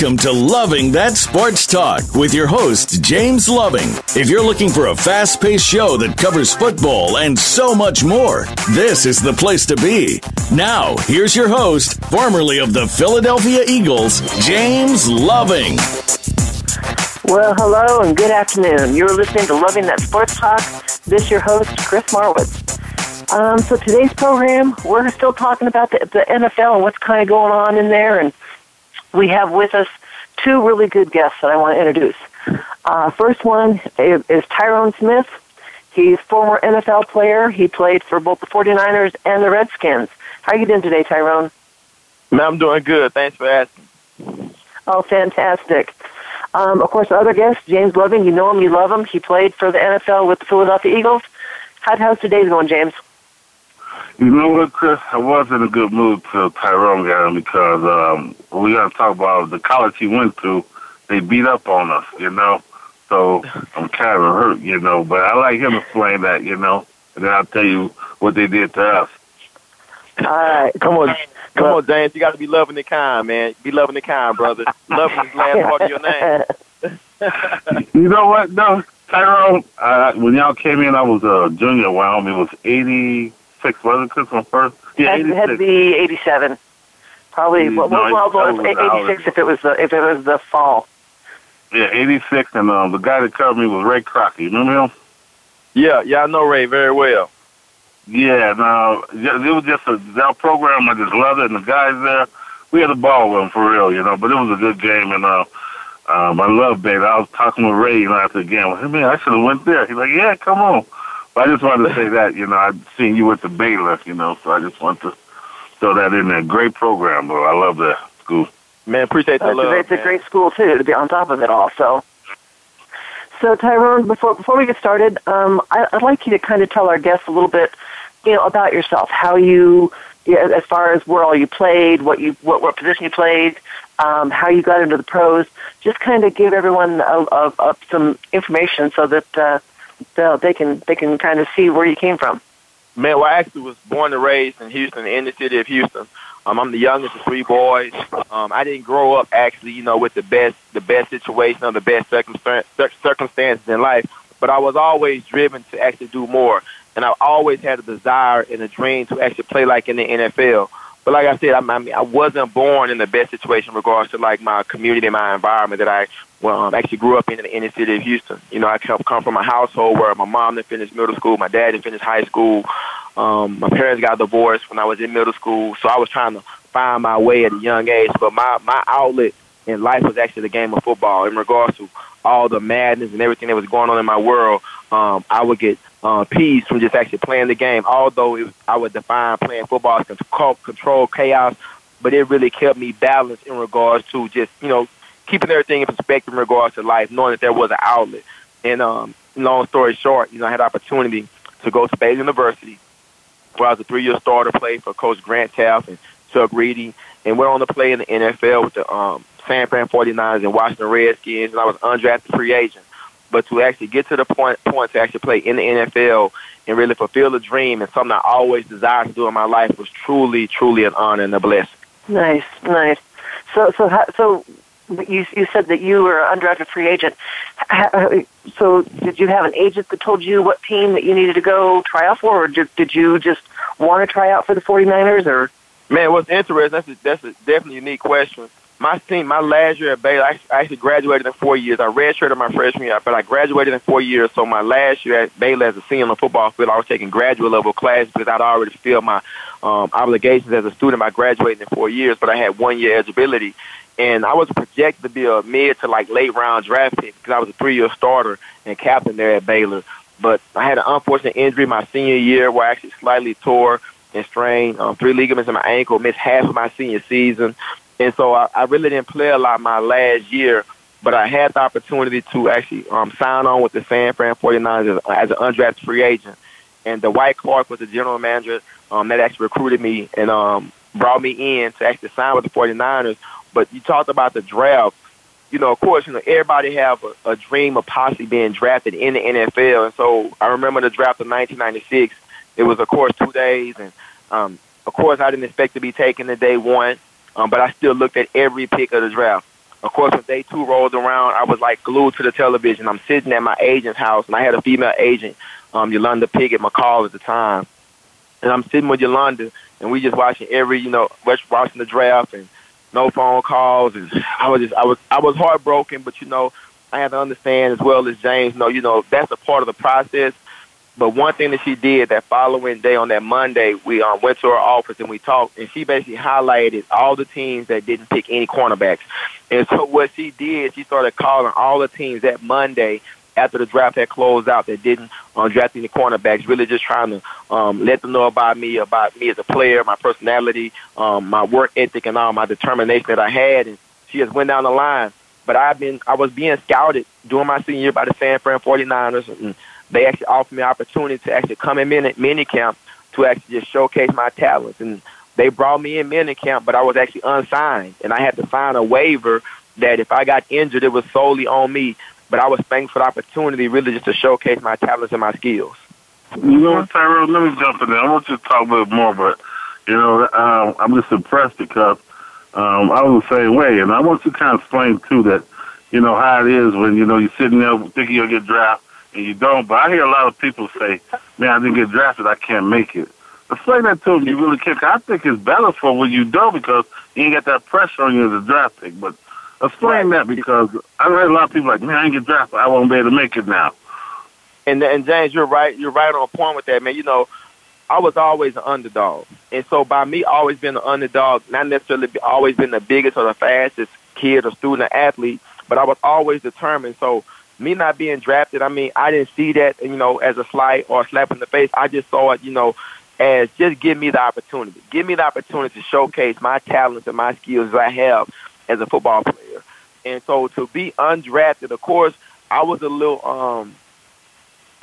Welcome to Loving That Sports Talk with your host, James Loving. If you're looking for a fast paced show that covers football and so much more, this is the place to be. Now, here's your host, formerly of the Philadelphia Eagles, James Loving. Well, hello and good afternoon. You're listening to Loving That Sports Talk. This is your host, Chris Marwitz. Um, so today's program, we're still talking about the, the NFL and what's kind of going on in there, and we have with us two really good guests that I want to introduce. Uh, first one is, is Tyrone Smith. He's former NFL player. He played for both the 49ers and the Redskins. How are you doing today, Tyrone? Man, I'm doing good. Thanks for asking. Oh, fantastic. Um, of course, the other guest, James Loving. You know him, you love him. He played for the NFL with the Philadelphia Eagles. How, how's today's going, James? You know what, Chris? I was in a good mood till Tyrone got him because um, we got to talk about the college he went to. They beat up on us, you know. So I'm kind of hurt, you know. But I like him explain that, you know. And then I'll tell you what they did to us. All right, come on, come on, James. You got to be loving the kind, man. Be loving the kind, brother. loving the last part of your name. you know what? No, Tyrone. Uh, when y'all came in, I was a junior at Wyoming. It was eighty. 86, wasn't it Christmas first? Yeah, had, it had to be 87. Probably, mm, well, no, well, well, well 86 if it was the, if it was the fall. Yeah, 86, and um, the guy that covered me was Ray Crockett. You remember him? Yeah, yeah, I know Ray very well. Yeah, now uh, it was just a, that program. I just loved it, and the guys there, we had a ball with them for real, you know. But it was a good game, and uh, um, I love Baylor. I was talking with Ray you know, after the game. I said, man, I should have went there. He's like, yeah, come on. I just wanted to say that, you know, I've seen you with the Baylor, you know, so I just want to throw that in there. Great program, bro. I love that school. Man, appreciate the love. It's a great school too to be on top of it all. So, so Tyrone, before before we get started, um, I, I'd like you to kind of tell our guests a little bit, you know, about yourself. How you, yeah, as far as where all you played, what you what what position you played, um, how you got into the pros. Just kind of give everyone a, a, a, some information so that. Uh, so they can they can kind of see where you came from. Man, well, I actually was born and raised in Houston, in the city of Houston. Um, I'm the youngest of three boys. Um, I didn't grow up actually, you know, with the best the best situation or the best circumstance, circumstances in life, but I was always driven to actually do more, and I always had a desire and a dream to actually play like in the NFL. But like I said, I, I mean, I wasn't born in the best situation in regards to like my community, and my environment that I well, um, actually grew up in the inner city of Houston. You know, I come, come from a household where my mom didn't finish middle school, my dad didn't finish high school. Um, my parents got divorced when I was in middle school, so I was trying to find my way at a young age. But my my outlet in life was actually the game of football. In regards to all the madness and everything that was going on in my world, um, I would get uh, peace from just actually playing the game. Although it I would define playing football as control, chaos, but it really kept me balanced in regards to just you know keeping everything in perspective in regards to life, knowing that there was an outlet. And um, long story short, you know, I had opportunity to go to Baylor University, where I was a three-year starter, play for Coach Grant Teaff and Chuck Reedy, and went on to play in the NFL with the um, San Fran 49ers and Washington Redskins, and I was undrafted free agent. But to actually get to the point point to actually play in the NFL and really fulfill the dream and something I always desired to do in my life was truly, truly an honor and a blessing. Nice, nice. So, so, so, you you said that you were an undrafted free agent. So did you have an agent that told you what team that you needed to go try out for, or did, did you just want to try out for the 49ers? Or man, what's interesting? That's a, that's a definitely unique question. My team, my last year at Baylor, I actually graduated in four years. I redshirted my freshman year, but I graduated in four years. So my last year at Baylor as a senior on the football field, I was taking graduate level classes because I'd already filled my um, obligations as a student by graduating in four years. But I had one year eligibility, and I was projected to be a mid to like late round draft pick because I was a three year starter and captain there at Baylor. But I had an unfortunate injury my senior year where I actually slightly tore and strained um, three ligaments in my ankle, missed half of my senior season. And so I, I really didn't play a lot my last year, but I had the opportunity to actually um, sign on with the San Fran 49ers as, as an undrafted free agent. And the Dwight Clark was the general manager um, that actually recruited me and um, brought me in to actually sign with the 49ers but you talked about the draft. You know, of course, you know everybody have a, a dream of possibly being drafted in the NFL, and so I remember the draft of 1996. It was, of course, two days, and um, of course, I didn't expect to be taken the day one, um, but I still looked at every pick of the draft. of course, when day two rolled around, I was like glued to the television. I'm sitting at my agent's house, and I had a female agent, um, Yolanda Piggott McCall at the time. And I'm sitting with Yolanda, and we just watching every, you know, watching the draft and no phone calls. And I was just, I was, I was heartbroken, but you know, I had to understand as well as James know, you know, that's a part of the process. But one thing that she did that following day on that Monday, we um, went to her office and we talked, and she basically highlighted all the teams that didn't pick any cornerbacks. And so what she did, she started calling all the teams that Monday after the draft had closed out that didn't um, draft any cornerbacks, really just trying to um, let them know about me, about me as a player, my personality, um, my work ethic, and all my determination that I had. And she just went down the line. But I've been, I was being scouted during my senior year by the San Fran 49ers, and they actually offered me an opportunity to actually come in mini, mini camp to actually just showcase my talents. And they brought me in mini camp, but I was actually unsigned, and I had to sign a waiver that if I got injured, it was solely on me but I was thankful for the opportunity really just to showcase my talents and my skills. You know Tyrell? Let me jump in there. I want you to talk a little more, but, you know, um, I'm just impressed because um, I was the same way. And I want you to kind of explain, too, that, you know, how it is when, you know, you're sitting there thinking you'll get drafted and you don't. But I hear a lot of people say, man, I didn't get drafted. I can't make it. Explain that to them. You really can't. I think it's better for when you don't because you ain't got that pressure on you as a draft pick. But Explain that because I heard a lot of people like, man, I didn't get drafted. I won't be able to make it now. And and James, you're right. You're right on point with that, man. You know, I was always an underdog, and so by me always being an underdog, not necessarily always being the biggest or the fastest kid or student or athlete, but I was always determined. So me not being drafted, I mean, I didn't see that, you know, as a slight or a slap in the face. I just saw it, you know, as just give me the opportunity. Give me the opportunity to showcase my talents and my skills I have as a football player. And so to be undrafted, of course, I was a little um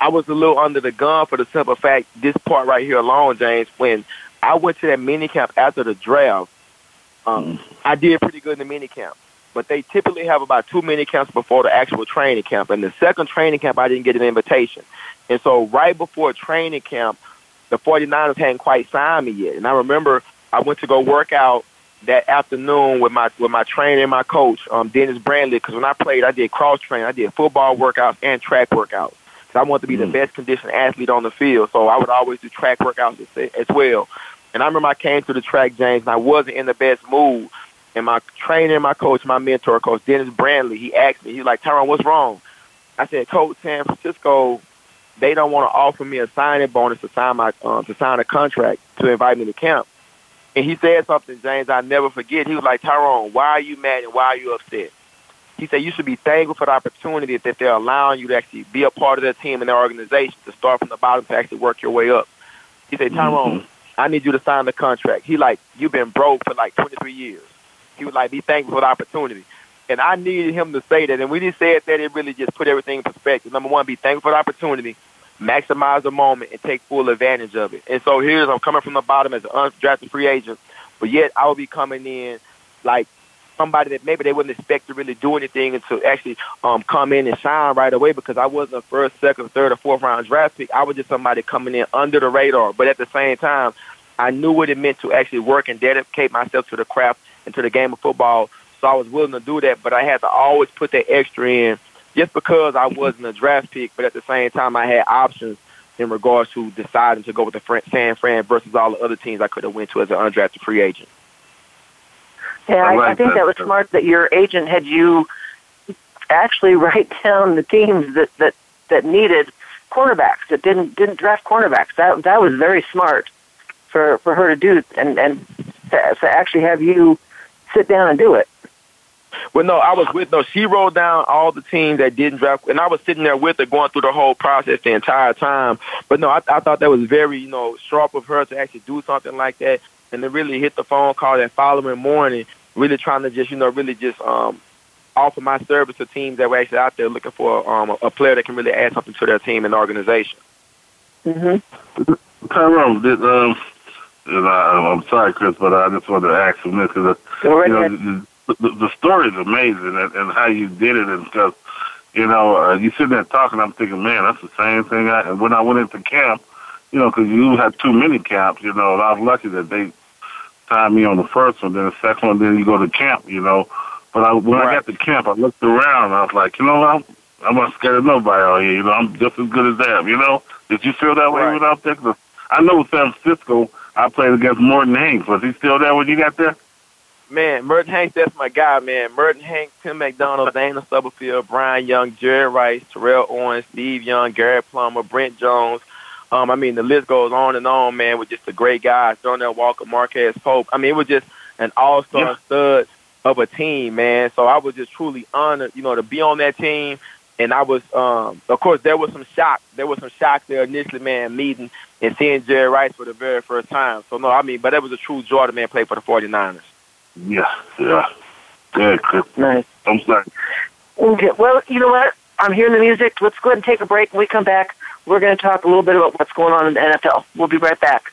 I was a little under the gun for the simple fact this part right here alone, James, when I went to that mini camp after the draft, um, I did pretty good in the mini camp. But they typically have about two mini camps before the actual training camp. And the second training camp, I didn't get an invitation. And so right before training camp, the 49ers hadn't quite signed me yet. And I remember I went to go work out that afternoon with my with my trainer and my coach, um, Dennis Brandley. Because when I played, I did cross training, I did football workouts and track workouts. Because I wanted to be mm. the best conditioned athlete on the field, so I would always do track workouts as, as well. And I remember I came to the track, James, and I wasn't in the best mood. And my trainer my coach, my mentor, Coach Dennis Brandley, he asked me, he's like, Tyrone, what's wrong? I said, Coach, San Francisco, they don't want to offer me a signing bonus to sign my um, to sign a contract to invite me to camp. And he said something, James, I never forget. He was like, Tyrone, why are you mad and why are you upset? He said, you should be thankful for the opportunity that they're allowing you to actually be a part of their team and their organization, to start from the bottom to actually work your way up. He said, Tyrone, mm-hmm. I need you to sign the contract. He like, you've been broke for like 23 years. He was like, be thankful for the opportunity. And I needed him to say that. And when he said that, it really just put everything in perspective. Number one, be thankful for the opportunity maximize the moment and take full advantage of it. And so here's I'm coming from the bottom as an undrafted free agent, but yet I will be coming in like somebody that maybe they wouldn't expect to really do anything and to actually um, come in and shine right away because I wasn't a first, second, third, or fourth round draft pick. I was just somebody coming in under the radar. But at the same time, I knew what it meant to actually work and dedicate myself to the craft and to the game of football. So I was willing to do that, but I had to always put that extra in just because I wasn't a draft pick, but at the same time I had options in regards to deciding to go with the San Fran versus all the other teams I could have went to as an undrafted free agent. Yeah, I, I, I think that. that was smart that your agent had you actually write down the teams that that that needed cornerbacks that didn't didn't draft cornerbacks. That that was very smart for for her to do and and to, to actually have you sit down and do it. Well, no, I was with no. She wrote down all the teams that didn't draft, and I was sitting there with her, going through the whole process the entire time. But no, I, I thought that was very, you know, sharp of her to actually do something like that, and to really hit the phone call that following morning, really trying to just, you know, really just um offer my service to teams that were actually out there looking for um, a player that can really add something to their team and organization. Mm-hmm. Tyrone, did um, I, I'm sorry, Chris, but I just wanted to ask him this because you know, the, the story is amazing and, and how you did it and because you know uh, you sitting there talking i'm thinking man that's the same thing i and when i went into camp you know because you had too many camps you know and i was lucky that they timed me on the first one then the second one then you go to camp you know But I, when right. I got to camp, I looked around and I was like, you know? I'm, I'm not scared of nobody out here. You know, I'm just as good as them. You know, did you feel that way right. when out there? Cause I know San Francisco, I played against Merton Hanks. Was he still there when you got there? Man, Merton Hanks, that's my guy, man. Merton Hanks, Tim McDonald, Dana Stubblefield, Bryant Young, Jerry Rice, Terrell Owens, Steve Young, Gary Plummer, Brent Jones. Um, I mean, the list goes on and on, man, with just the great guys. Darnell Walker, Marquez Pope. I mean, it was just an all-star yeah. stud of a team, man. So I was just truly honored, you know, to be on that team. And I was, um, of course, there was some shock. There was some shock there initially, man, meeting and seeing Jerry Rice for the very first time. So, no, I mean, but that was a true joy to, man, play for the 49ers. Yeah, yeah. Good, Chris. Nice. I'm sorry. Okay. Well, you know what? I'm hearing the music. Let's go ahead and take a break. When we come back, we're going to talk a little bit about what's going on in the NFL. We'll be right back.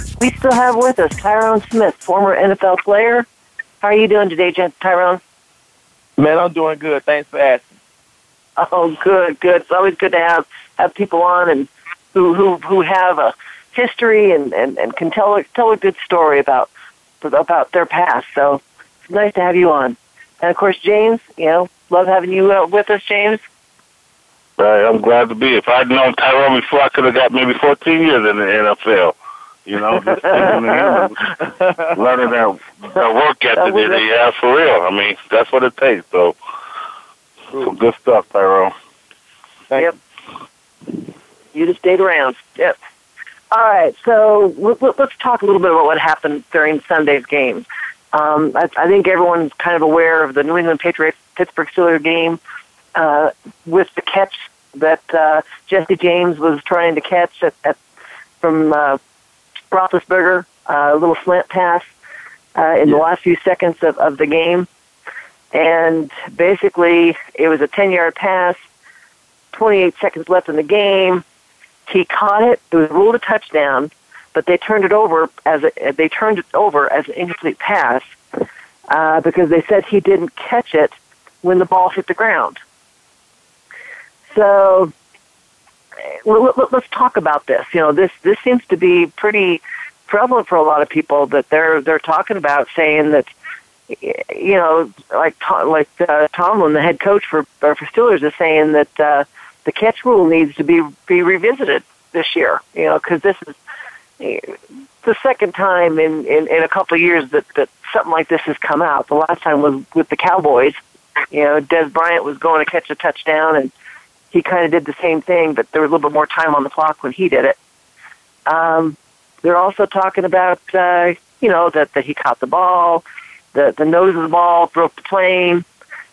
We still have with us Tyrone Smith, former NFL player. How are you doing today, Tyrone? Man, I'm doing good. Thanks for asking. Oh, good, good. It's always good to have have people on and who who who have a history and and, and can tell a, tell a good story about about their past. So it's nice to have you on. And of course, James, you know, love having you uh, with us, James. Right, I'm glad to be. If I'd known Tyrone before, I could have got maybe 14 years in the NFL. You know, just learning that that work ethic that they have for real. I mean, that's what it takes. So, some good stuff, Tyrone. Yep. You just stayed around. Yep. All right, so let's talk a little bit about what happened during Sunday's game. Um, I, I think everyone's kind of aware of the New England Patriots Pittsburgh Steelers game uh, with the catch that uh, Jesse James was trying to catch at, at from uh, Roethlisberger, uh, a little slant pass uh, in yeah. the last few seconds of, of the game. And basically, it was a 10 yard pass, 28 seconds left in the game. He caught it. It was ruled a touchdown, but they turned it over as a, they turned it over as an incomplete pass uh, because they said he didn't catch it when the ball hit the ground. So let's talk about this. You know, this this seems to be pretty prevalent for a lot of people that they're they're talking about saying that you know, like like uh, Tomlin, the head coach for for Steelers, is saying that uh, the catch rule needs to be be revisited this year. You know, because this is the second time in, in in a couple of years that that something like this has come out. The last time was with the Cowboys. You know, Dez Bryant was going to catch a touchdown, and he kind of did the same thing, but there was a little bit more time on the clock when he did it. Um, they're also talking about, uh, you know, that, that he caught the ball, the, the nose of the ball broke the plane,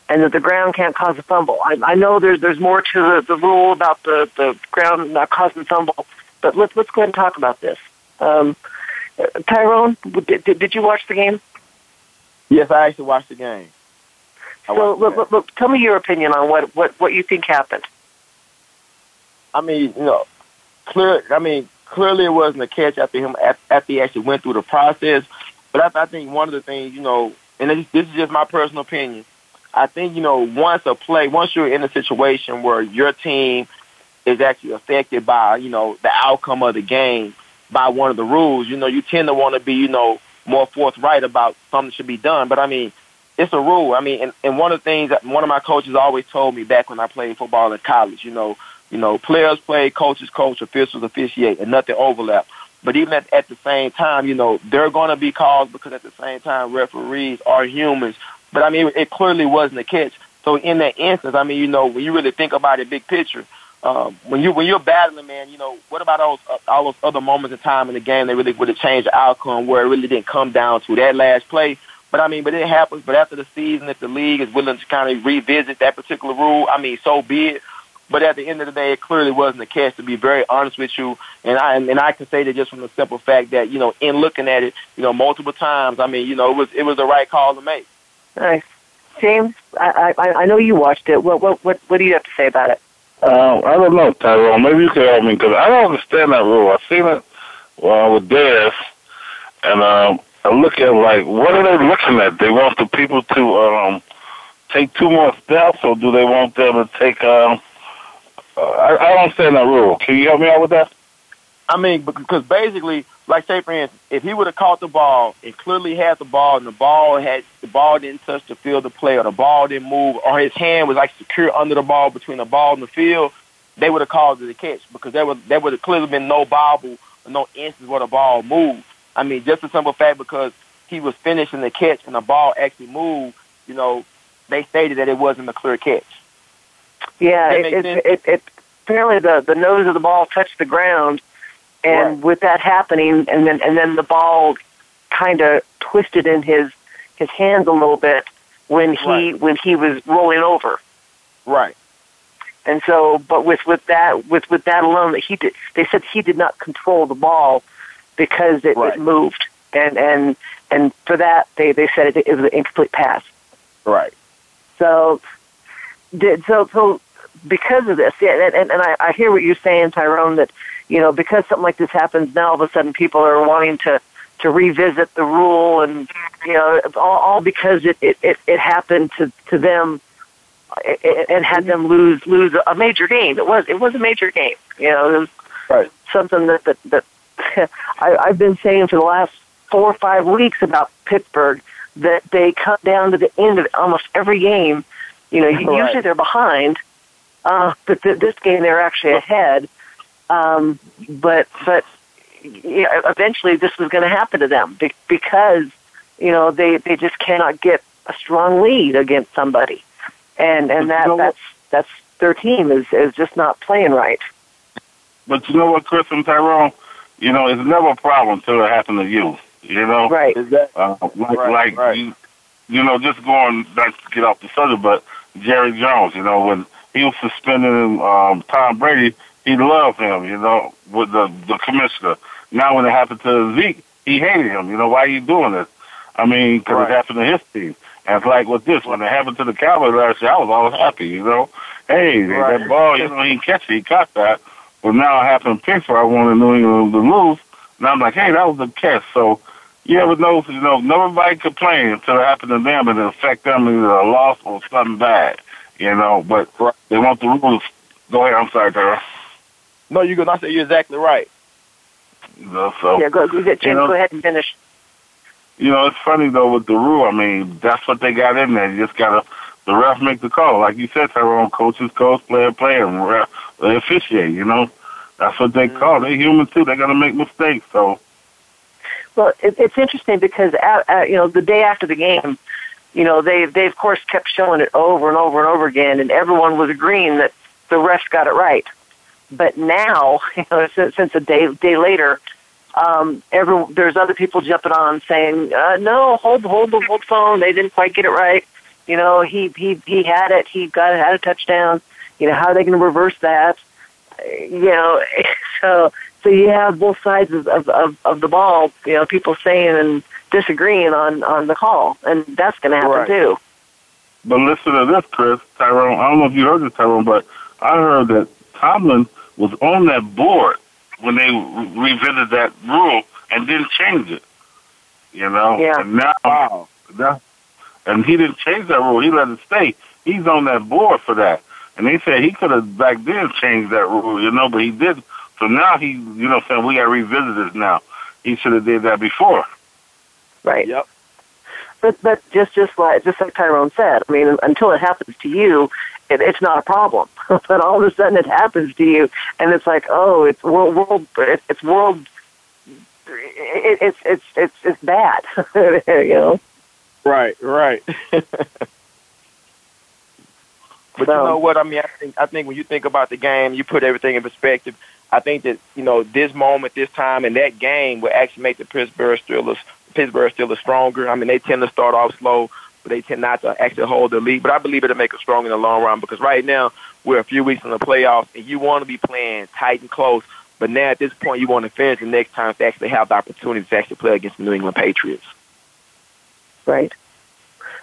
and that the ground can't cause a fumble. I, I know there's, there's more to the, the rule about the, the ground not causing fumble, but let's, let's go ahead and talk about this. Um, Tyrone, did, did you watch the game? Yes, I actually watched the game. so, look, look, look, tell me your opinion on what, what, what you think happened. I mean, you know, clear. I mean, clearly it wasn't a catch after him after he actually went through the process. But I, I think one of the things, you know, and this, this is just my personal opinion. I think you know, once a play, once you're in a situation where your team is actually affected by, you know, the outcome of the game by one of the rules, you know, you tend to want to be, you know, more forthright about something should be done. But I mean, it's a rule. I mean, and, and one of the things that one of my coaches always told me back when I played football in college, you know, you know, players play, coaches coach, officials officiate, and nothing overlap. But even at, at the same time, you know, they're going to be calls because at the same time, referees are humans. But I mean, it clearly wasn't a catch. So in that instance, I mean, you know, when you really think about it, big picture, um, when you when you're battling, man, you know, what about those uh, all those other moments in time in the game that really would have changed the outcome, where it really didn't come down to that last play? But I mean, but it happens. But after the season, if the league is willing to kind of revisit that particular rule, I mean, so be it. But at the end of the day, it clearly wasn't the case. To be very honest with you, and I and I can say that just from the simple fact that you know, in looking at it, you know, multiple times, I mean, you know, it was it was the right call to make. Nice, James. I I, I know you watched it. What what what what do you have to say about it? Um, I don't know, Tyrone. Maybe you can help me because I don't understand that rule. I've seen it well with Dez, and um, I look at like, what are they looking at? They want the people to um, take two more steps, or do they want them to take? Um, I, I don't understand that rule. Can you help me out with that? I mean, because basically, like say for instance, if he would have caught the ball and clearly had the ball, and the ball had the ball didn't touch the field of play, or the ball didn't move, or his hand was like secure under the ball between the ball and the field, they would have called it a catch because there would there would have clearly been no bobble, no instance where the ball moved. I mean, just a simple fact because he was finishing the catch and the ball actually moved. You know, they stated that it wasn't a clear catch. Yeah, it, it, it, it, apparently the the nose of the ball touched the ground, and Right. with that happening, and then and then the ball kind of twisted in his his hands a little bit when he Right. when he was rolling over. Right. And so, but with with that with with that alone, that he did, they said he did not control the ball because it, Right. it moved, and and and for that they they said it, it was an incomplete pass. Right. So, did so so because of this, yeah, and, and I, I hear what you're saying, Tyrone. That you know because something like this happens now, all of a sudden people are wanting to to revisit the rule, and you know all, all because it, it it it happened to to them. And had them lose lose a major game. It was it was a major game. You know, it was Right. something that that, that I, I've been saying for the last four or five weeks about Pittsburgh that they cut down to the end of almost every game. You know, Right. usually they're behind, uh, but th- this game they're actually ahead. Um, but but yeah, eventually this was going to happen to them be- because you know they they just cannot get a strong lead against somebody, and and that you know that's that's their team is is just not playing right. But you know what, Chris and Tyrone? You know, it's never a problem until it happened to you. You know, Right. Exactly. uh, like Right, like right. you, you know, just going not to get off the subject, but Jerry Jones. You know, when he was suspending um, Tom Brady, he loved him. You know, with the the commissioner. Now, when it happened to Zeke, he hated him. You know, why are you doing this? I mean, because Right. it happened to his team. And it's like with this, when it happened to the Cowboys last year, I was always happy. You know, hey, Right. that ball, you know, he catch it, he caught that. But now it happened to Pittsburgh. I wanted New England to lose. And I'm like, hey, that was a catch. So you ever know, you know, nobody complains until it happened to them and it affect them either a loss or something bad. You know, but they want the rules. Go ahead. I'm sorry, Tara. No, you're gonna say you're exactly right. You know, so Yeah, go, go, James, you know- go ahead and finish. you know, it's funny though with the rule. I mean, that's what they got in there. You just gotta the ref make the call, like you said, Tyrone. Coaches, coach, player, player, and ref, they officiate. You know, that's what they mm-hmm. call. They're human too. They're gonna make mistakes. So Well, it, it's interesting because at, at, you know the day after the game, you know they they of course kept showing it over and over and over again, and everyone was agreeing that the refs got it right. But now, you know, since, since a day day later, um, every, there's other people jumping on saying, uh, "No, hold, hold the hold phone. They didn't quite get it right. You know, he he he had it. He got had a touchdown. You know, how are they going to reverse that? You know, so so you have both sides of, of of of the ball. You know, people saying and disagreeing on on the call, and that's going to happen Right. too. But listen to this, Chris, Tyrone. I don't know if you heard this, Tyrone, but I heard that Tomlin was on that board when they re- revisited that rule and didn't change it. You know, Yeah. and now, Wow. now, and he didn't change that rule. He let it stay. He's on that board for that. And they said he could have back then changed that rule, you know, but he didn't. So now he, you know, what saying we got to revisit this now. He should have did that before. Right. Yep. But but just just like just like Tyrone said, I mean, until it happens to you, it, it's not a problem. but all of a sudden, it happens to you, and it's like, oh, it's world world, it, it's world. It, it's it's it's it's bad, you know. Right, right. but you know what? I mean, I think I think when you think about the game, you put everything in perspective. I think that you know this moment, this time, and that game will actually make the Pittsburgh Steelers Pittsburgh Steelers stronger. I mean, they tend to start off slow, but they tend not to actually hold the lead. But I believe it'll make us strong in the long run because right now we're a few weeks in the playoffs, and you want to be playing tight and close. But now at this point, you want to finish the next time to actually have the opportunity to actually play against the New England Patriots. Right.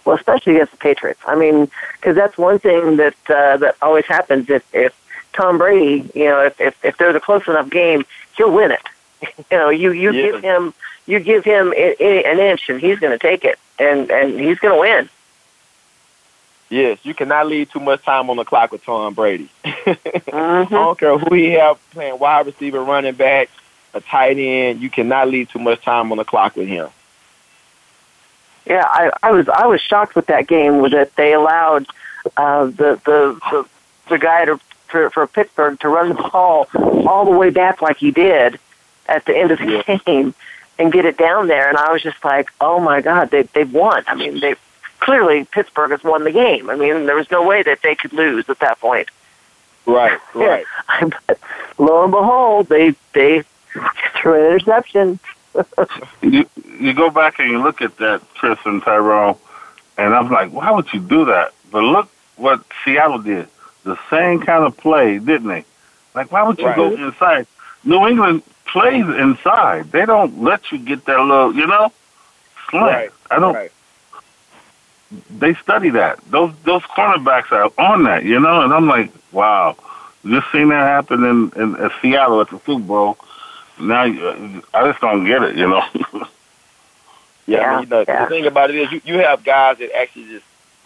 Well, especially against the Patriots. I mean, because that's one thing that uh, that always happens if if Tom Brady, you know, if if, if there's a close enough game, he'll win it. you know, you you Yeah. give him you give him i- i- an inch, and he's going to take it, and and he's going to win. Yes, you cannot leave too much time on the clock with Tom Brady. I Mm-hmm. don't care who he have playing wide receiver, running back, a tight end. You cannot leave too much time on the clock with him. Yeah, I, I was I was shocked with that game with that they allowed uh, the, the the the guy to for, for Pittsburgh to run the ball all the way back like he did at the end of the game and get it down there, and I was just like, oh my god, they they've won. I mean, they clearly Pittsburgh has won the game. I mean, there was no way that they could lose at that point. Right, right. but lo and behold, they they threw an interception. you you go back and you look at that, Chris and Tyrone, and I'm like, why would you do that? But look what Seattle did. The same kind of play, didn't they? Like, why would you Right. go inside? New England plays inside. They don't let you get that little, you know, slant. Right, I don't. right. They study that. Those those cornerbacks are on that, you know. And I'm like, wow, just seen that happen in in, in Seattle at the Super Bowl. Now I just don't get it, you know. Yeah, I mean, you know, yeah. the thing about it is you, you have guys that actually just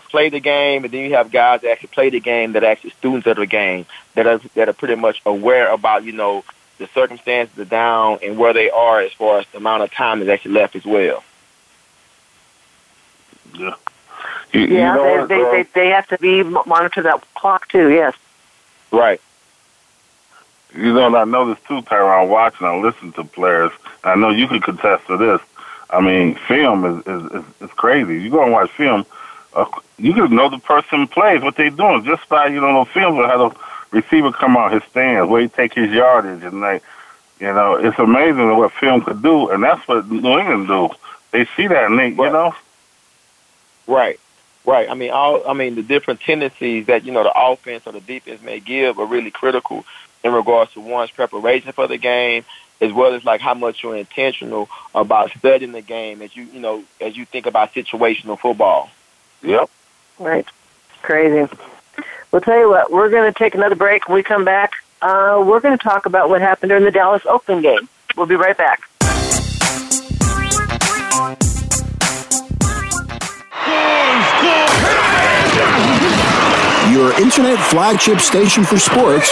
play the game, and then you have guys that actually play the game that are actually students of the game that are that are pretty much aware about you know the circumstances, the down, and where they are as far as the amount of time that's actually left as well. Yeah. You, you Yeah, know they, what, they, uh, they they have to be monitor that clock too. Yes. Right. You know, and I know this too, Tyrone, watching and listen to players. I know you could contest to this. I mean, film is is, is, is crazy. You go and watch film, uh, you can know the person plays what they're doing just by you know the films of how the receiver come out his stance, where he take his yardage, and like you know, it's amazing what film could do, and that's what New England do. They see that, and they, you know, Right. Right. I mean, all I mean, the different tendencies that you know the offense or the defense may give are really critical in regards to one's preparation for the game, as well as like how much you're intentional about studying the game as you you know as you think about situational football. yep. Right. Crazy. We'll tell you what, we're going to take another break. When we come back, uh, we're going to talk about what happened during the Dallas Oakland game. We'll be right back. Your internet flagship station for sports.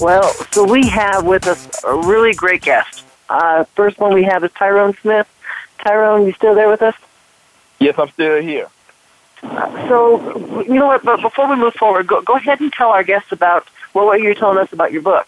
Well, so we have with us a really great guest. Uh, first one we have is Tyrone Smith. Tyrone, you still there with us? Yes, I'm still here. Uh, so, you know what? But before we move forward, go, go ahead and tell our guests about well, what you're telling us about your book.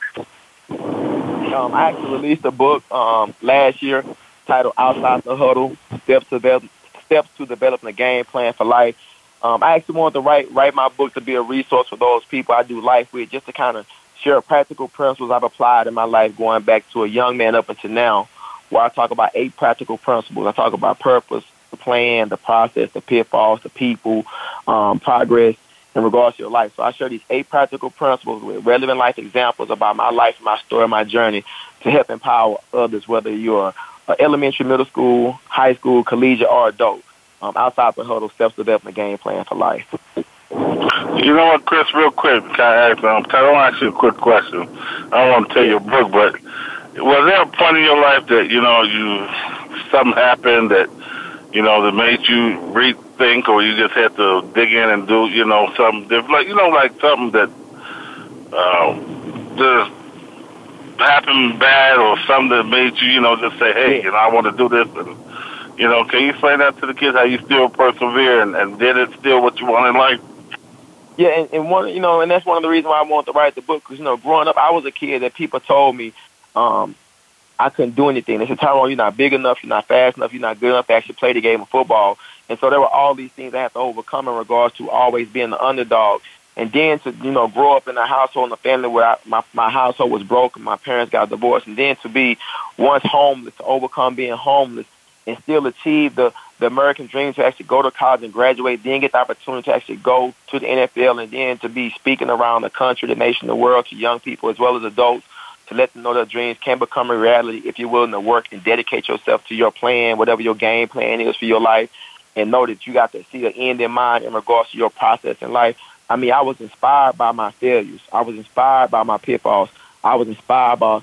Um, I actually released a book um, last year titled "Outside the Huddle: Steps to Develop, Steps to Developing a Game Plan for Life." Um, I actually wanted to write write my book to be a resource for those people I do life with, just to kind of share practical principles I've applied in my life going back to a young man up until now, where I talk about eight practical principles. I talk about purpose, the plan, the process, the pitfalls, the people, um, progress in regards to your life. So I share these eight practical principles with relevant life examples about my life, my story, my journey to help empower others, whether you're elementary, middle school, high school, collegiate, or adult. Um, outside the huddle, self-development game plan for life. You know what, Chris? Real quick, can I ask? Um, I want to ask you a quick question. I don't want to tell your book, but was there a point in your life that you know you something happened that you know that made you rethink, or you just had to dig in and do you know something different, like you know, like something that um, just happened bad, or something that made you you know just say, hey, you know, I want to do this, and you know, can you explain that to the kids how you still persevere and, and did it still what you want in life? Yeah, and, and one, you know, and that's one of the reasons why I wanted to write the book. Because you know, growing up, I was a kid that people told me um, I couldn't do anything. They said, "Tyrone, you're not big enough. You're not fast enough. You're not good enough to actually play the game of football." And so there were all these things I had to overcome in regards to always being the underdog. And then to you know grow up in a household and a family where I, my my household was broken, my parents got divorced, and then to be once homeless, to overcome being homeless, and still achieve the the American dream to actually go to college and graduate, then get the opportunity to actually go to the NFL and then to be speaking around the country, the nation, the world to young people as well as adults to let them know that dreams can become a reality if you're willing to work and dedicate yourself to your plan, whatever your game plan is for your life, and know that you got to see the end in mind in regards to your process in life. I mean, I was inspired by my failures. I was inspired by my pitfalls. I was inspired by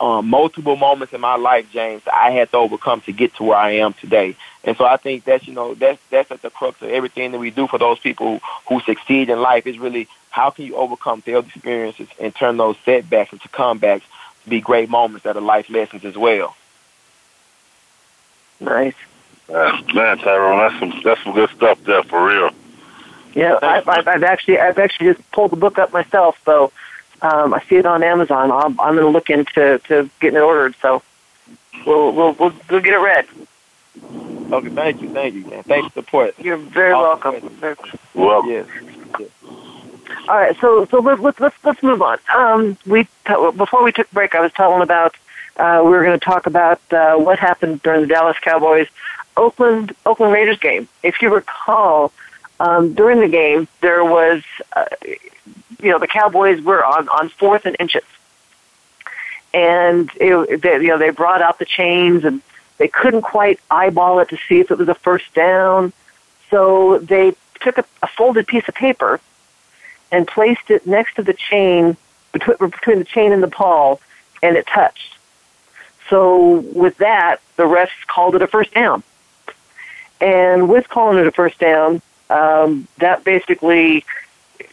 um, multiple moments in my life, James, I had to overcome to get to where I am today. And so I think that's you know that's that's at the crux of everything that we do for those people who succeed in life is really how can you overcome failed experiences and turn those setbacks into comebacks to be great moments that are life lessons as well. Nice. Uh, man, Tyrone, that's some that's some good stuff there for real. Yeah, I've, I've, I've actually I've actually just pulled the book up myself, so um, I see it on Amazon. I'm, I'm going to look into to getting it ordered. So we'll we'll we'll, we'll get it read. Okay, thank you, thank you, man. Thanks for the support. You're very Awesome. welcome. Very- Well, Yes. yes. All right, so so let's let's let's, let's move on. Um, we before we took break, I was telling about uh, we were going to talk about uh, what happened during the Dallas Cowboys Oakland Oakland Raiders game. If you recall, um, during the game there was, uh, you know, the Cowboys were on on fourth and inches, and it, they, you know they brought out the chains and they couldn't quite eyeball it to see if it was a first down, so they took a, a folded piece of paper and placed it next to the chain between, between the chain and the ball, and it touched. So with that, the refs called it a first down. And with calling it a first down, um, that basically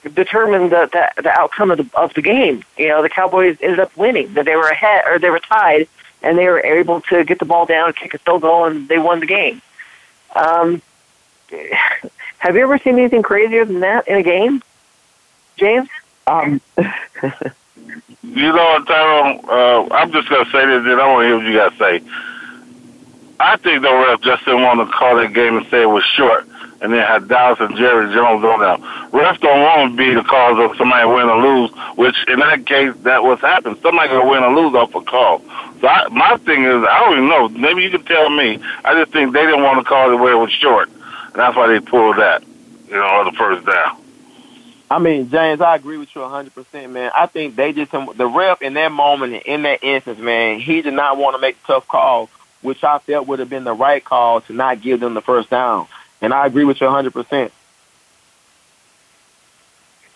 determined the, the, the outcome of the, of the game. You know, the Cowboys ended up winning. That they were ahead or they were tied, and they were able to get the ball down, kick a field goal, and they won the game. Um, have you ever seen anything crazier than that in a game, James? Um, you know, Tyrone, uh, I'm just going to say this, and I want to hear what you got to say. I think the ref just didn't want to call that game and say it was short, and then had Dallas and Jerry Jones on there. Refs don't want to be the cause of somebody win or lose, which in that case, that was happened. Somebody to win or lose off a call. So I, my thing is, I don't even know. Maybe you can tell me. I just think they didn't want to call it where it was short, and that's why they pulled that, you know, or the first down. I mean, James, I agree with you 100%, man. I think they just, the ref in that moment, in that instance, man, he did not want to make tough call, which I felt would have been the right call to not give them the first down. And I agree with you 100%.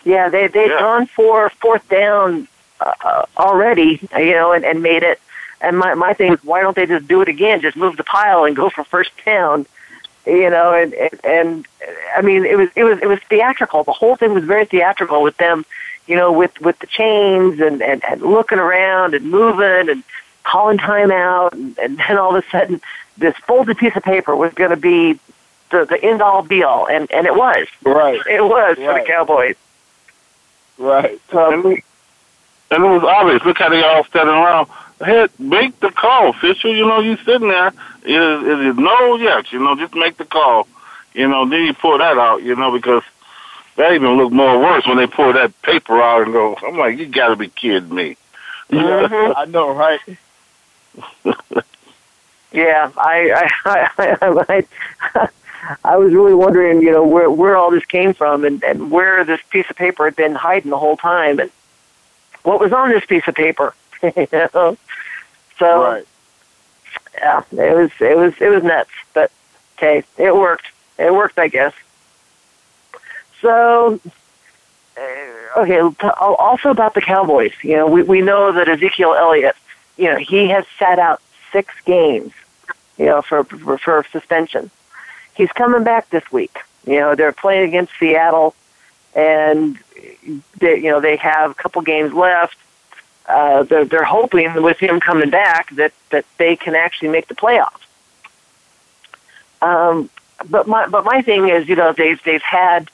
Yeah, they, they'd yeah. gone for fourth down uh, already, you know, and, and made it. And my, my thing is, why don't they just do it again? Just move the pile and go for first down you know, and, and and I mean, it was it was it was theatrical. The whole thing was very theatrical with them, you know, with with the chains and and, and looking around and moving and calling timeout, and, and then all of a sudden, this folded piece of paper was going to be the the end all be all, and and it was right. It was right. for the Cowboys. Right. And it was obvious. Look how they all standing around head, make the call, Fisher. You know, you sitting there. Is, is it no? Yes. You know, just make the call. You know, then you pull that out. You know, because that even look more worse when they pull that paper out and go. I'm like, you got to be kidding me. Mm-hmm. I know, right? yeah, I, I, I, I, I, I was really wondering, you know, where where all this came from and and where this piece of paper had been hiding the whole time and what was on this piece of paper. you know? So right. yeah, it was it was it was nuts, but okay, it worked. It worked, I guess. So uh, okay, also about the Cowboys. You know, we we know that Ezekiel Elliott, you know, he has sat out six games, you know, for for, for suspension. He's coming back this week. You know, they're playing against Seattle, and they, you know they have a couple games left uh, they're, they're hoping with him coming back that, that they can actually make the playoffs. Um, but my but my thing is, you know, they've they've had,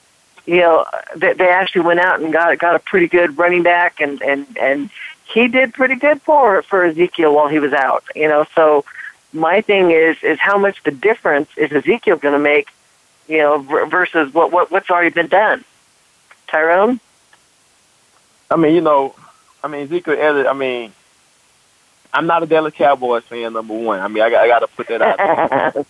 you know, they, they actually went out and got got a pretty good running back, and and and he did pretty good for for Ezekiel while he was out. You know, so my thing is is how much the difference is Ezekiel going to make, you know, versus what what what's already been done. Tyrone. I mean, you know, I mean, Ezekiel Elliott, I mean, I'm not a Dallas Cowboys fan, number one. I mean, I got, I got to put that out there.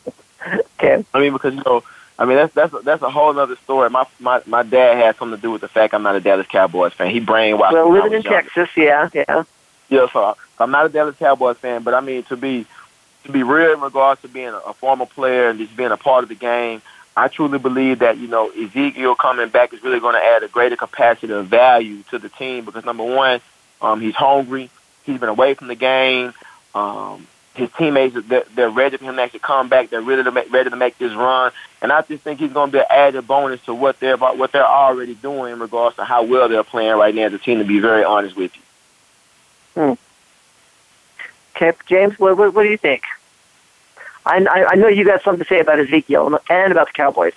okay. I mean, because, you know, I mean, that's that's that's a whole other story. My my my dad had something to do with the fact I'm not a Dallas Cowboys fan. He brainwashed well, living in younger. Texas, yeah, yeah. Yeah, so I'm not a Dallas Cowboys fan, but I mean to be to be real in regards to being a, a former player and just being a part of the game, I truly believe that you know Ezekiel coming back is really going to add a greater capacity of value to the team because number one, um, he's hungry. He's been away from the game. Um, his teammates they're, they're ready for him to actually come back. They're ready to make ready to make this run, and I just think he's going to be an added bonus to what they're about, what they're already doing in regards to how well they're playing right now as a team. To be very honest with you. Hmm. Okay, James, what, what, what do you think? I, I, I know you got something to say about Ezekiel and about the Cowboys.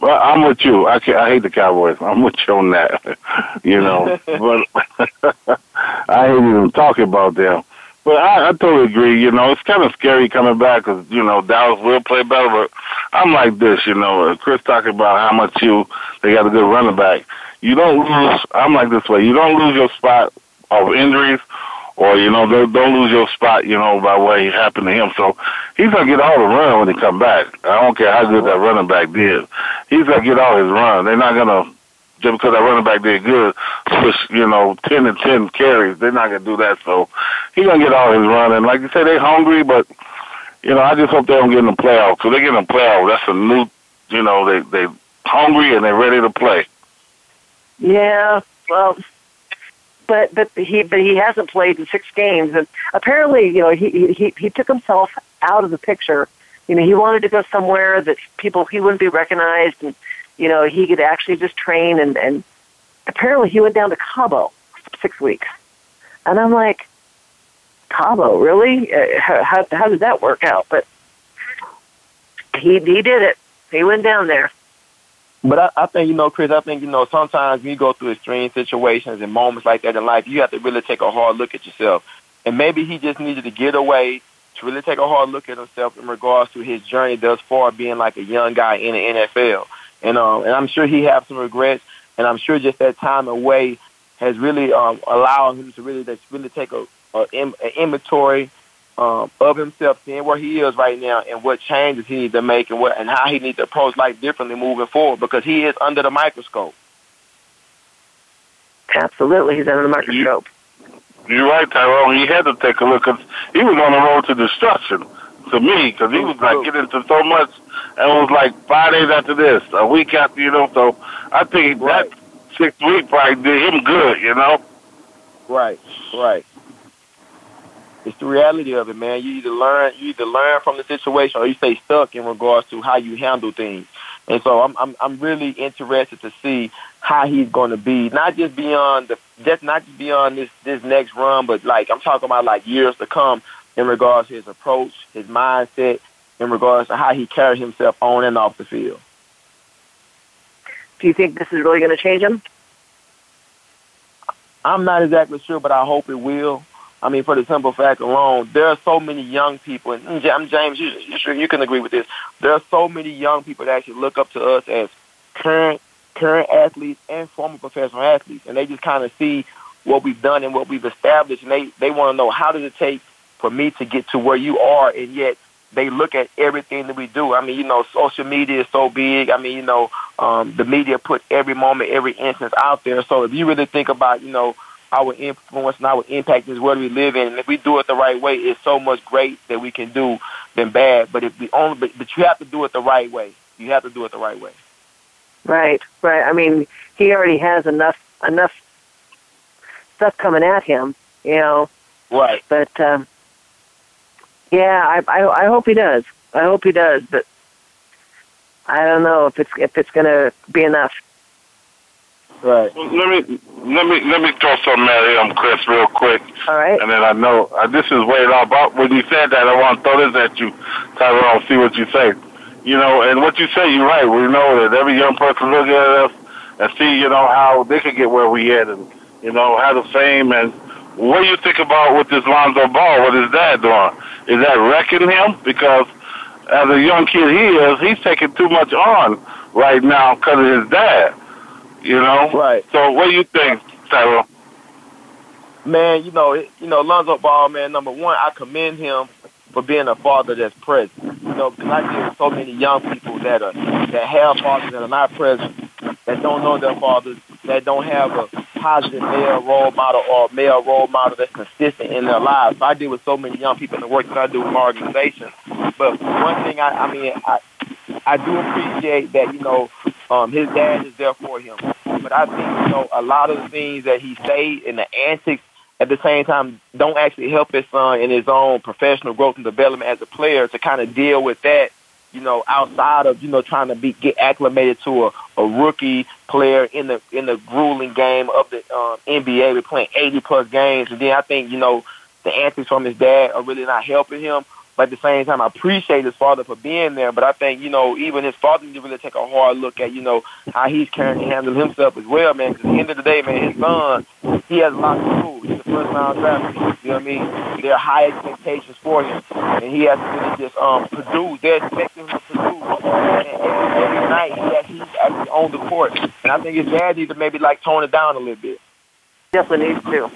Well, I'm with you. I I hate the Cowboys. I'm with you on that. you know, but I ain't even talking about them. But I, I totally agree. You know, it's kind of scary coming back because you know Dallas will play better. But I'm like this. You know, Chris talking about how much you they got a good running back. You don't lose. I'm like this way. You don't lose your spot of injuries or you know, don't, don't lose your spot, you know, by what happened to him. So he's gonna get all the run when he come back. I don't care how good that running back did. He's gonna get all his run. They're not gonna just because that running back did good, push you know, ten and ten carries. They're not gonna do that. So he's gonna get all his run. And like you say, they're hungry, but you know, I just hope they don't get in the playoffs. So they get in the playoffs, that's a new, you know, they they hungry and they're ready to play. Yeah, well, but but he but he hasn't played in six games, and apparently, you know, he he he took himself out of the picture. You know, he wanted to go somewhere that people he wouldn't be recognized, and you know, he could actually just train. And and apparently, he went down to Cabo for six weeks, and I'm like, Cabo, really? Uh, how how did that work out? But he he did it. He went down there. But I, I think, you know, Chris, I think, you know, sometimes when you go through extreme situations and moments like that in life, you have to really take a hard look at yourself. And maybe he just needed to get away to really take a hard look at himself in regards to his journey thus far being like a young guy in the NFL. And um, and I'm sure he has some regrets, and I'm sure just that time away has really um, allowed him to really, to really take a, a, a inventory um, of himself, seeing where he is right now and what changes he needs to make and what and how he needs to approach life differently moving forward because he is under the microscope. Absolutely, he's under the microscope. You're right, Tyrone. He had to take a look because he was on the road to destruction to me because he was like getting into so much and it was like five days after this, a week after, you know. So I think right. that six week probably did him good, you know. Right, right. It's the reality of it, man. You either learn, you either learn from the situation, or you stay stuck in regards to how you handle things. And so I'm, I'm, I'm really interested to see how he's going to be, not just beyond the, just not just beyond this, this next run, but like I'm talking about like years to come in regards to his approach, his mindset, in regards to how he carries himself on and off the field. Do you think this is really going to change him? I'm not exactly sure, but I hope it will. I mean, for the simple fact alone, there are so many young people, and I'm James, you, you, you can agree with this. There are so many young people that actually look up to us as current current athletes and former professional athletes, and they just kind of see what we've done and what we've established, and they they want to know how does it take for me to get to where you are, and yet they look at everything that we do. I mean, you know, social media is so big. I mean, you know, um, the media put every moment, every instance out there. So if you really think about, you know, our influence and our impact is where we live in. And if we do it the right way, it's so much great that we can do than bad. But if we only, but, but you have to do it the right way. You have to do it the right way. Right, right. I mean, he already has enough enough stuff coming at him, you know. Right. But um, yeah, I, I I hope he does. I hope he does. But I don't know if it's if it's going to be enough. Right. Let me let me let me throw something at him, Chris, real quick. All right. And then I know uh, this is way off. But when you said that, I want to throw this at you, Tyrone. See what you say. You know, and what you say, you're right. We know that every young person look at us and see, you know, how they could get where we at, and you know, have the fame. And what do you think about with this Lonzo Ball? What is that doing? Is that wrecking him? Because as a young kid he is, he's taking too much on right now because of his dad. You know, right? So, what do you think, Tyrone? Man, you know, you know, Lonzo Ball, man. Number one, I commend him for being a father that's present. You know, because I deal with so many young people that are that have fathers that are not present, that don't know their fathers, that don't have a positive male role model or male role model that's consistent in their lives. So I deal with so many young people in the work that I do with my organization. But one thing, I, I mean, I, I do appreciate that, you know, um, his dad is there for him. But I think, you know, a lot of the things that he say and the antics at the same time don't actually help his son in his own professional growth and development as a player to kind of deal with that, you know, outside of, you know, trying to be get acclimated to a, a rookie player in the in the grueling game of the um, NBA. We're playing 80 plus games. And then I think, you know, the antics from his dad are really not helping him. But at the same time, I appreciate his father for being there. But I think, you know, even his father needs to really take a hard look at, you know, how he's and handling himself as well, man. Because at the end of the day, man, his son, he has a lot to prove. He's a first round draft pick. You know what I mean? There are high expectations for him. And he has to really just um, produce. They're expecting him to produce. And every, every night, he has, he's actually on the court. And I think his dad needs to maybe, like, tone it down a little bit. Definitely needs to.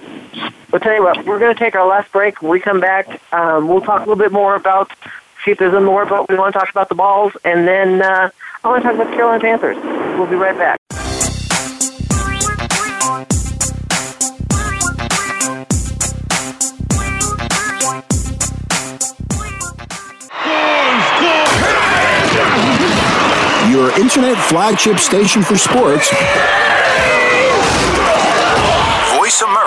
But tell you what, we're going to take our last break. When we come back, um, we'll talk a little bit more about, there's more about we want to talk about the balls, and then uh, I want to talk about the Carolina Panthers. We'll be right back. Your internet flagship station for sports. Voice America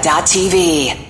VoiceAmerica.tv.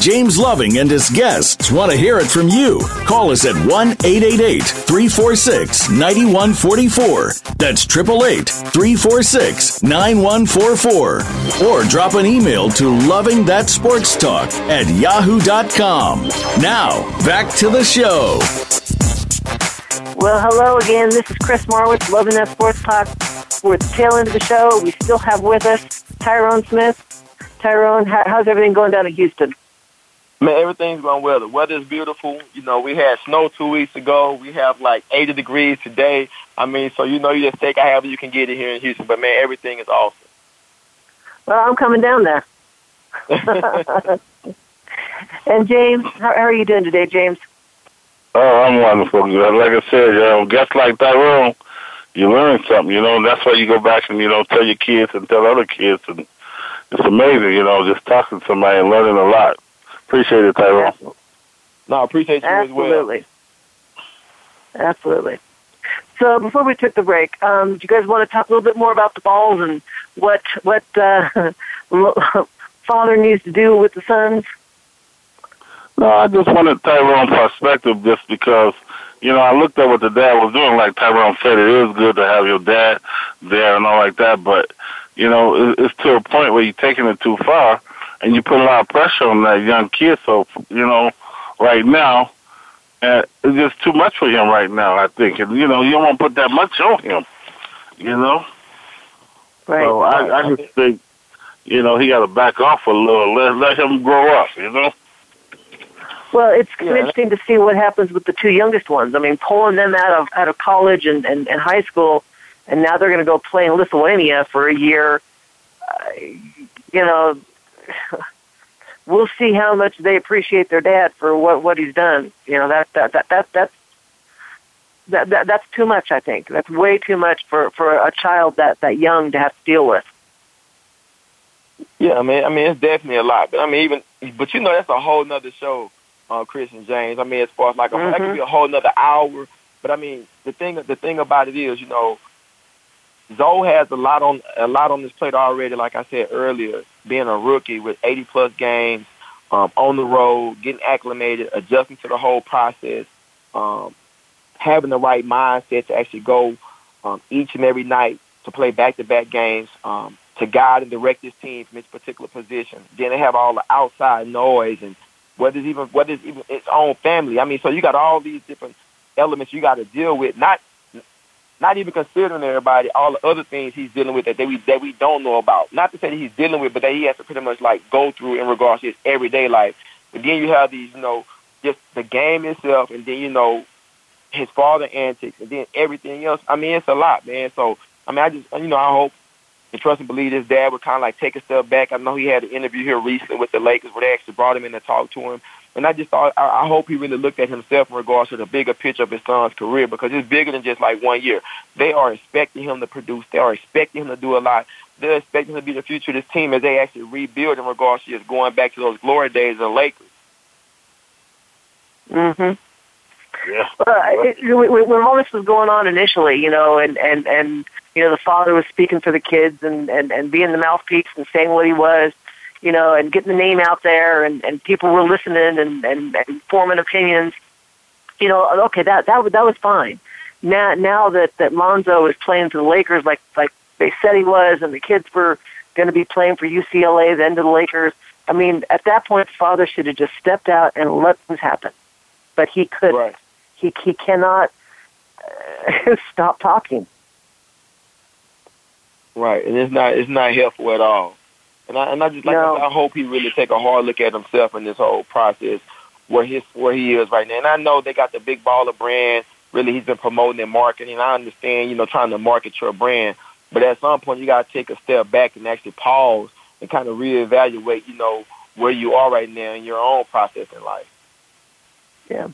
James Loving and his guests want to hear it from you. Call us at 1 888 346 9144. That's 888 346 9144. Or drop an email to Loving That Sports Talk at yahoo.com. Now, back to the show. Well, hello again. This is Chris Marwitz, Loving That Sports Talk. We're at the tail end of the show. We still have with us Tyrone Smith. Tyrone, how's everything going down in Houston? Man, everything's going well. The weather's beautiful. You know, we had snow two weeks ago. We have like 80 degrees today. I mean, so you know, you just take however you can get it here in Houston. But man, everything is awesome. Well, I'm coming down there. and James, how, how are you doing today, James? Oh, I'm wonderful. Like I said, you know, guests like Tyrone, you learn something, you know, and that's why you go back and, you know, tell your kids and tell other kids. And it's amazing, you know, just talking to somebody and learning a lot. Appreciate it, Tyrone. No, I appreciate you Absolutely. as well. Absolutely. Absolutely. So before we took the break, um, do you guys want to talk a little bit more about the balls and what what uh, father needs to do with the sons? No, I just wanted Tyrone's perspective just because, you know, I looked at what the dad was doing. Like Tyrone said, it is good to have your dad there and all like that, but, you know, it's to a point where you're taking it too far and you put a lot of pressure on that young kid. So, you know, right now, uh, it's just too much for him right now, I think. And, you know, you don't want to put that much on him, you know? Right. So I, I just think, you know, he got to back off a little. Let, let him grow up, you know? Well, it's Yeah. interesting to see what happens with the two youngest ones. I mean, pulling them out of out of college and and, and high school, and now they're going to go play in Lithuania for a year. Uh, you know, we'll see how much they appreciate their dad for what what he's done. You know, that that that that that's that, that that's too much. I think that's way too much for for a child that that young to have to deal with. Yeah, I mean, I mean, it's definitely a lot. But I mean, even, but you know, that's a whole nother show, uh, Chris and James. I mean, as far as like, a, that could be a whole nother hour. But I mean, the thing, the thing about it is, you know, Zoe has a lot on a lot on this plate already. Like I said earlier, being a rookie with 80 plus games um, on the road, getting acclimated, adjusting to the whole process, um, having the right mindset to actually go um, each and every night to play back to back games. Um, to guide and direct his team from its particular position. Then they have all the outside noise and whether it's even whether it's even its own family. I mean, so you got all these different elements you got to deal with. Not not even considering everybody, all the other things he's dealing with that they, we that we don't know about. Not to say that he's dealing with, but that he has to pretty much like go through in regards to his everyday life. But then you have these, you know, just the game itself, and then you know his father antics, and then everything else. I mean, it's a lot, man. So I mean, I just you know I hope and trust and believe his dad would kind of like take a step back. I know he had an interview here recently with the Lakers where they actually brought him in to talk to him. And I just thought, I, I hope he really looked at himself in regards to the bigger picture of his son's career because it's bigger than just like one year. They are expecting him to produce. They are expecting him to do a lot. They're expecting him to be the future of this team as they actually rebuild in regards to just going back to those glory days of the Lakers. Mm-hmm. Yeah. Uh, it, when all this was going on initially, you know, and and and you know the father was speaking for the kids and and and being the mouthpiece and saying what he was, you know, and getting the name out there, and and people were listening and and, and forming opinions. You know, okay, that that that was fine. Now now that that Lonzo is playing for the Lakers like like they said he was, and the kids were going to be playing for UCLA, then to the Lakers. I mean, at that point, father should have just stepped out and let things happen, but he couldn't. Right. He he cannot uh, stop talking. Right, and it's not it's not helpful at all. And I and I just like no. I, hope he really take a hard look at himself in this whole process where his where he is right now. And I know they got the big baller brand. Really, he's been promoting and marketing. I understand, you know, trying to market your brand, but at some point you got to take a step back and actually pause and kind of reevaluate, you know, where you are right now in your own process in life. Yeah.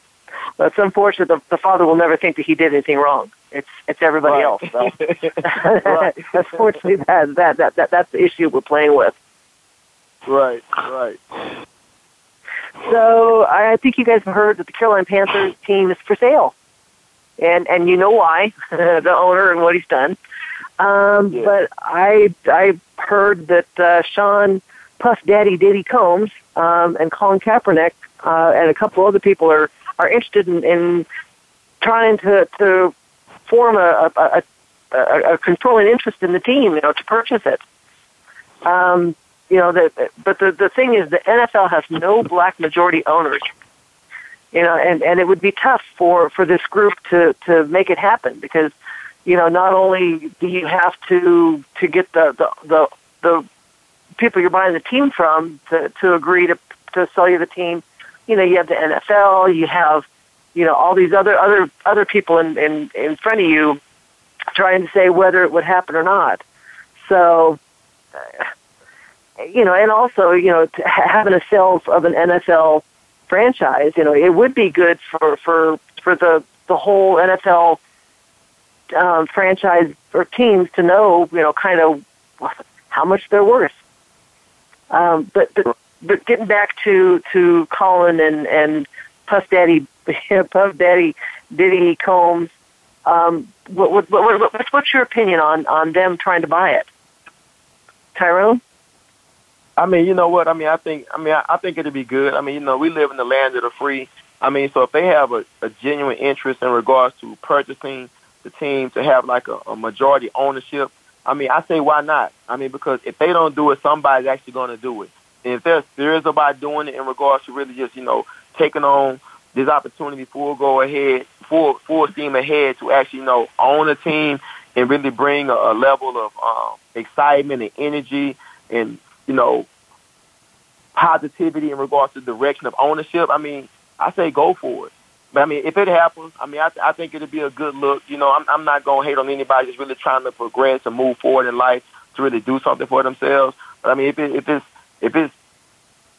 Well, it's unfortunate the, the father will never think that he did anything wrong. It's it's everybody right. else. So. right. Unfortunately, that, that that that that's the issue we're playing with. Right, right. So I think you guys have heard that the Carolina Panthers team is for sale, and and you know why the owner and what he's done. Um, yeah. But I I heard that uh, Sean Puff Daddy Diddy Combs um, and Colin Kaepernick uh, and a couple other people are are interested in, in trying to to form a, a, a, a controlling interest in the team, you know, to purchase it. Um, you know, the, but the the thing is, the NFL has no black majority owners. You know, and and it would be tough for for this group to to make it happen because, you know, not only do you have to to get the the the, the people you're buying the team from to to agree to to sell you the team, you know, you have the NFL, you have, you know, all these other other other people in in in front of you trying to say whether it would happen or not. So, uh, you know, and also, you know, having a sales of an NFL franchise, you know, it would be good for for for the the whole NFL um, franchise or teams to know, you know, kind of how much they're worth. Um, but, but but getting back to to Colin and and Puff Daddy Puff Daddy Diddy Combs, um, what, what, what, what, what's your opinion on on them trying to buy it, Tyrone? I mean, you know what? I mean, I think I mean I, I think it'd be good. I mean, you know, we live in the land of the free. I mean, so if they have a, a genuine interest in regards to purchasing the team to have like a, a majority ownership, I mean, I say why not? I mean, because if they don't do it, somebody's actually going to do it. And if they're serious about doing it in regards to really just, you know, taking on this opportunity full go ahead, full full steam ahead to actually, you know, own a team and really bring a, a level of um, excitement and energy and, you know, positivity in regards to direction of ownership, I mean, I say go for it. But I mean, if it happens, I mean, I, I think it'd be a good look. You know, I'm, I'm not gonna hate on anybody that's really trying to progress and move forward in life to really do something for themselves. But I mean, if it, if it's if it's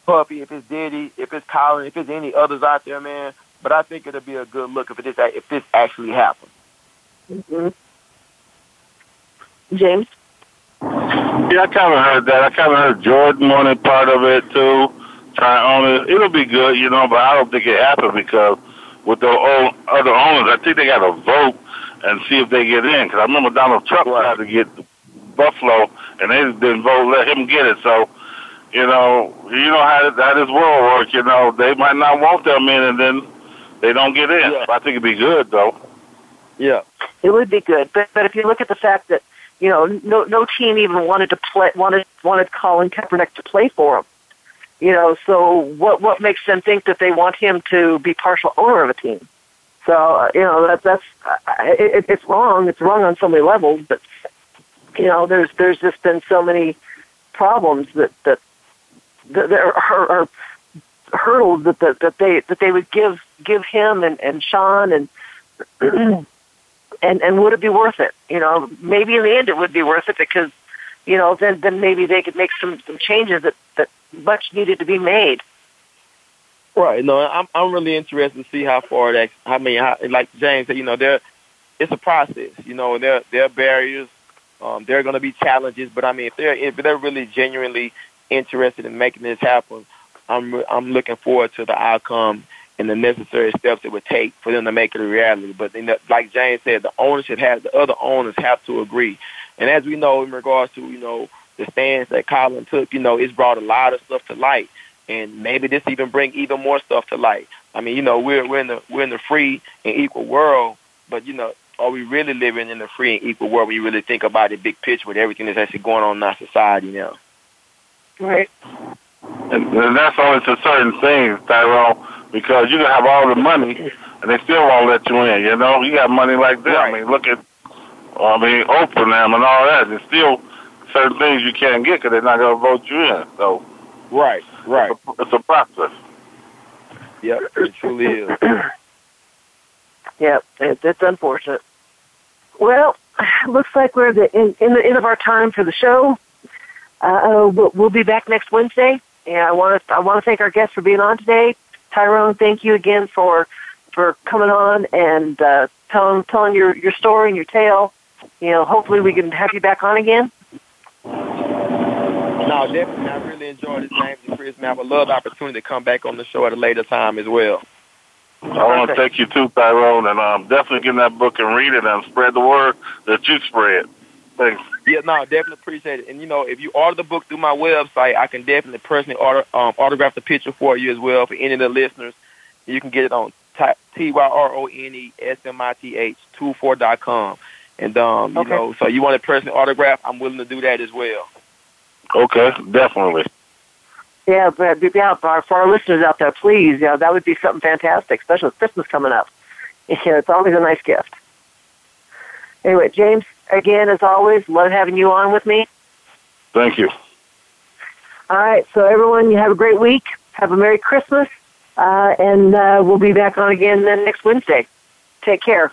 Puffy, if it's Diddy, if it's Colin, if it's any others out there, man. But I think it'll be a good look if it is if this actually happens. Mm-hmm. James. Yeah, I kind of heard that. I kind of heard Jordan wanted part of it too. Try to own it. It'll be good, you know, but I don't think it happened because with the old, other owners, I think they got to vote and see if they get in. Because I remember Donald Trump tried to get Buffalo, and they didn't vote, let him get it. So, you know, you know how how this world works. You know, they might not want them in, and then they don't get in. Yeah. I think it'd be good though. Yeah, it would be good. But but if you look at the fact that you know no no team even wanted to play wanted wanted Colin Kaepernick to play for them. You know, so what what makes them think that they want him to be partial owner of a team? So uh, you know that that's uh, it, it's wrong. It's wrong on so many levels. But you know, there's there's just been so many problems that that that there are, hurdles that, that that they that they would give give him and and Sean and and and would it be worth it? You know, maybe in the end it would be worth it because, you know, then then maybe they could make some some changes that that much needed to be made. Right. No, I'm I'm really interested to see how far that. I mean, how, like James said, you know, there it's a process. You know, there there are barriers. Um, there are going to be challenges, but I mean, if they're if they're really genuinely interested in making this happen, I'm I'm looking forward to the outcome and the necessary steps it would take for them to make it a reality. But the, like James said, the ownership has the other owners have to agree. And as we know, in regards to you know the stance that Colin took, you know, it's brought a lot of stuff to light, and maybe this even bring even more stuff to light. I mean, you know, we're we're in the we're in the free and equal world, but you know, are we really living in a free and equal world when you really think about the big picture with everything that's actually going on in our society now? Right. And, and that's only to certain things, Tyrone, because you can have all the money and they still won't let you in. You know, you got money like that. Right. I mean, look at, I mean, Oprah and and all that. There's still certain things you can't get because they're not going to vote you in. So, right, right, it's a, it's a process. Yep, it truly is. yep, it, it's unfortunate. Well, looks like we're the, in, in the end of our time for the show. Uh, we'll, we'll be back next Wednesday. And I want to I want to thank our guests for being on today. Tyrone, thank you again for for coming on and uh, telling telling your your story and your tale. You know, hopefully we can have you back on again. No, definitely. I really enjoyed this, James and Chris. Man, I would love the opportunity to come back on the show at a later time as well. I want to thank you too, Tyrone, and um, definitely get in that book and read it and spread the word that you spread. Thanks. Yeah, no, definitely appreciate it. And you know, if you order the book through my website, I can definitely personally order um, autograph the picture for you as well for any of the listeners. You can get it on T Y R O N E S M I T H two four dot com. And um, okay. you know, so you want a personal autograph, I'm willing to do that as well. Okay, definitely. Yeah, but yeah, for our, for our listeners out there, please, yeah, that would be something fantastic, especially with Christmas coming up. Yeah, it's always a nice gift. Anyway, James, again, as always, love having you on with me. Thank you. All right, so everyone, you have a great week. Have a Merry Christmas, uh, and uh, we'll be back on again then next Wednesday. Take care.